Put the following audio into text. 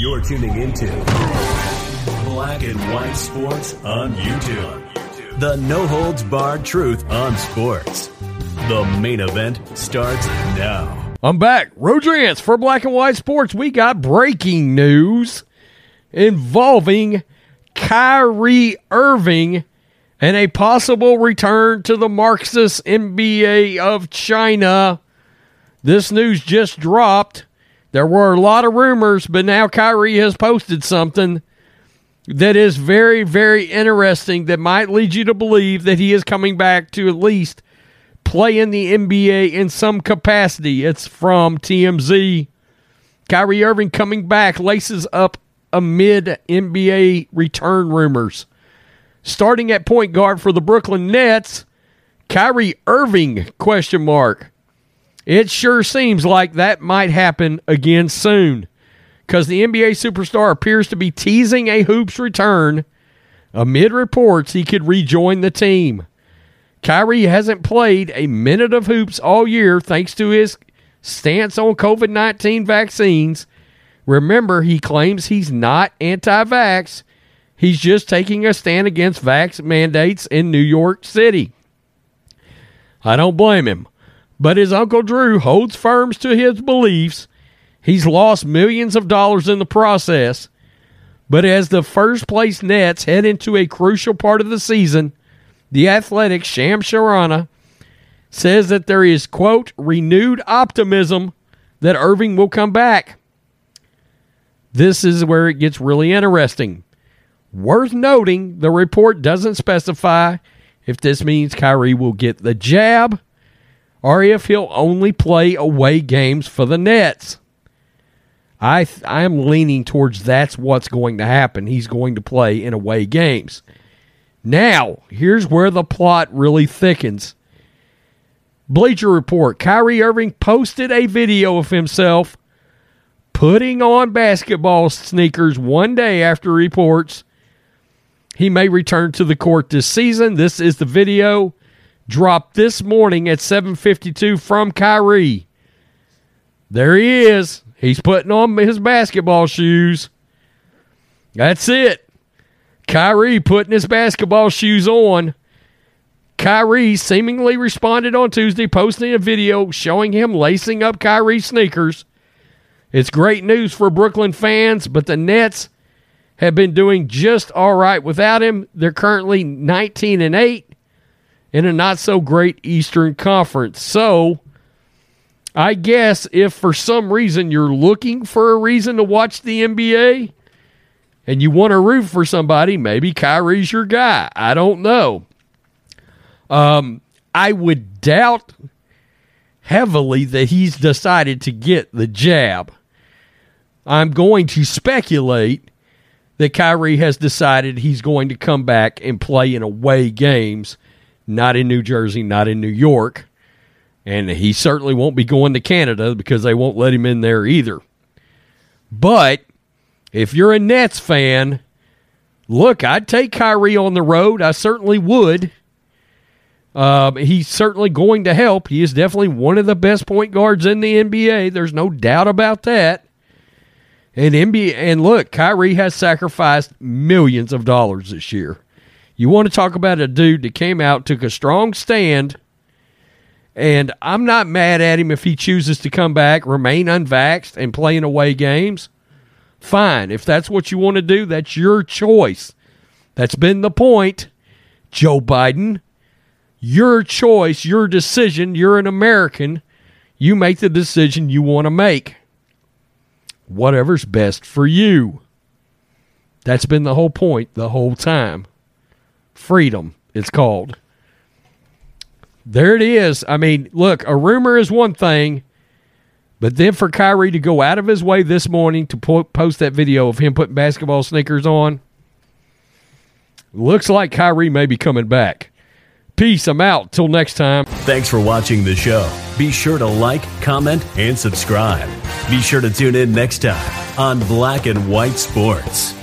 You're tuning into Black and White Sports on YouTube. The no holds barred truth on sports. The main event starts now. I'm back. Rodrance for Black and White Sports. We got breaking news involving Kyrie Irving and a possible return to the Marxist NBA of China. This news just dropped. There were a lot of rumors, but now Kyrie has posted something that is very, very interesting that might lead you to believe that he is coming back to at least play in the NBA in some capacity. It's from TMZ. Kyrie Irving coming back laces up amid NBA return rumors. Starting at point guard for the Brooklyn Nets, Kyrie Irving question mark. It sure seems like that might happen again soon because the NBA superstar appears to be teasing a hoops return amid reports he could rejoin the team. Kyrie hasn't played a minute of hoops all year thanks to his stance on COVID 19 vaccines. Remember, he claims he's not anti vax, he's just taking a stand against vax mandates in New York City. I don't blame him. But his Uncle Drew holds firm to his beliefs. He's lost millions of dollars in the process. But as the first place Nets head into a crucial part of the season, the athletic Shams Charania says that there is, quote, renewed optimism that Irving will come back. This is where it gets really interesting. Worth noting, the report doesn't specify if this means Kyrie will get the jab or if he'll only play away games for the Nets. I th- I'm leaning towards that's what's going to happen. He's going to play in away games. Now, here's where the plot really thickens. Bleacher Report Kyrie Irving posted a video of himself putting on basketball sneakers one day after reports he may return to the court this season. This is the video dropped this morning at 7:52 from Kyrie. There he is. He's putting on his basketball shoes. That's it. Kyrie putting his basketball shoes on. Kyrie seemingly responded on Tuesday, posting a video showing him lacing up Kyrie's sneakers. It's great news for Brooklyn fans, but the Nets have been doing just all right without him. They're currently 19 and 8 in a not so great Eastern Conference. So, I guess if for some reason you're looking for a reason to watch the NBA and you want to root for somebody, maybe Kyrie's your guy. I don't know. Um, I would doubt heavily that he's decided to get the jab. I'm going to speculate that Kyrie has decided he's going to come back and play in away games not in New Jersey, not in New York. And he certainly won't be going to Canada because they won't let him in there either. But if you're a Nets fan, look, I'd take Kyrie on the road. I certainly would. Uh, he's certainly going to help. He is definitely one of the best point guards in the NBA. There's no doubt about that. And NBA and look, Kyrie has sacrificed millions of dollars this year. You want to talk about a dude that came out, took a strong stand, and I'm not mad at him if he chooses to come back, remain unvaxxed, and play in away games. Fine. If that's what you want to do, that's your choice. That's been the point, Joe Biden. Your choice, your decision. You're an American. You make the decision you want to make. Whatever's best for you. That's been the whole point the whole time freedom, it's called. There it is. I mean, look, a rumor is one thing, But then for Kyrie to go out of his way this morning to po- post that video of him putting basketball sneakers on, looks like Kyrie may be coming back. Peace. I'm out. Till next time. Thanks for watching the show. Be sure to like, comment, and subscribe. Be sure to tune in next time on Black and White Sports.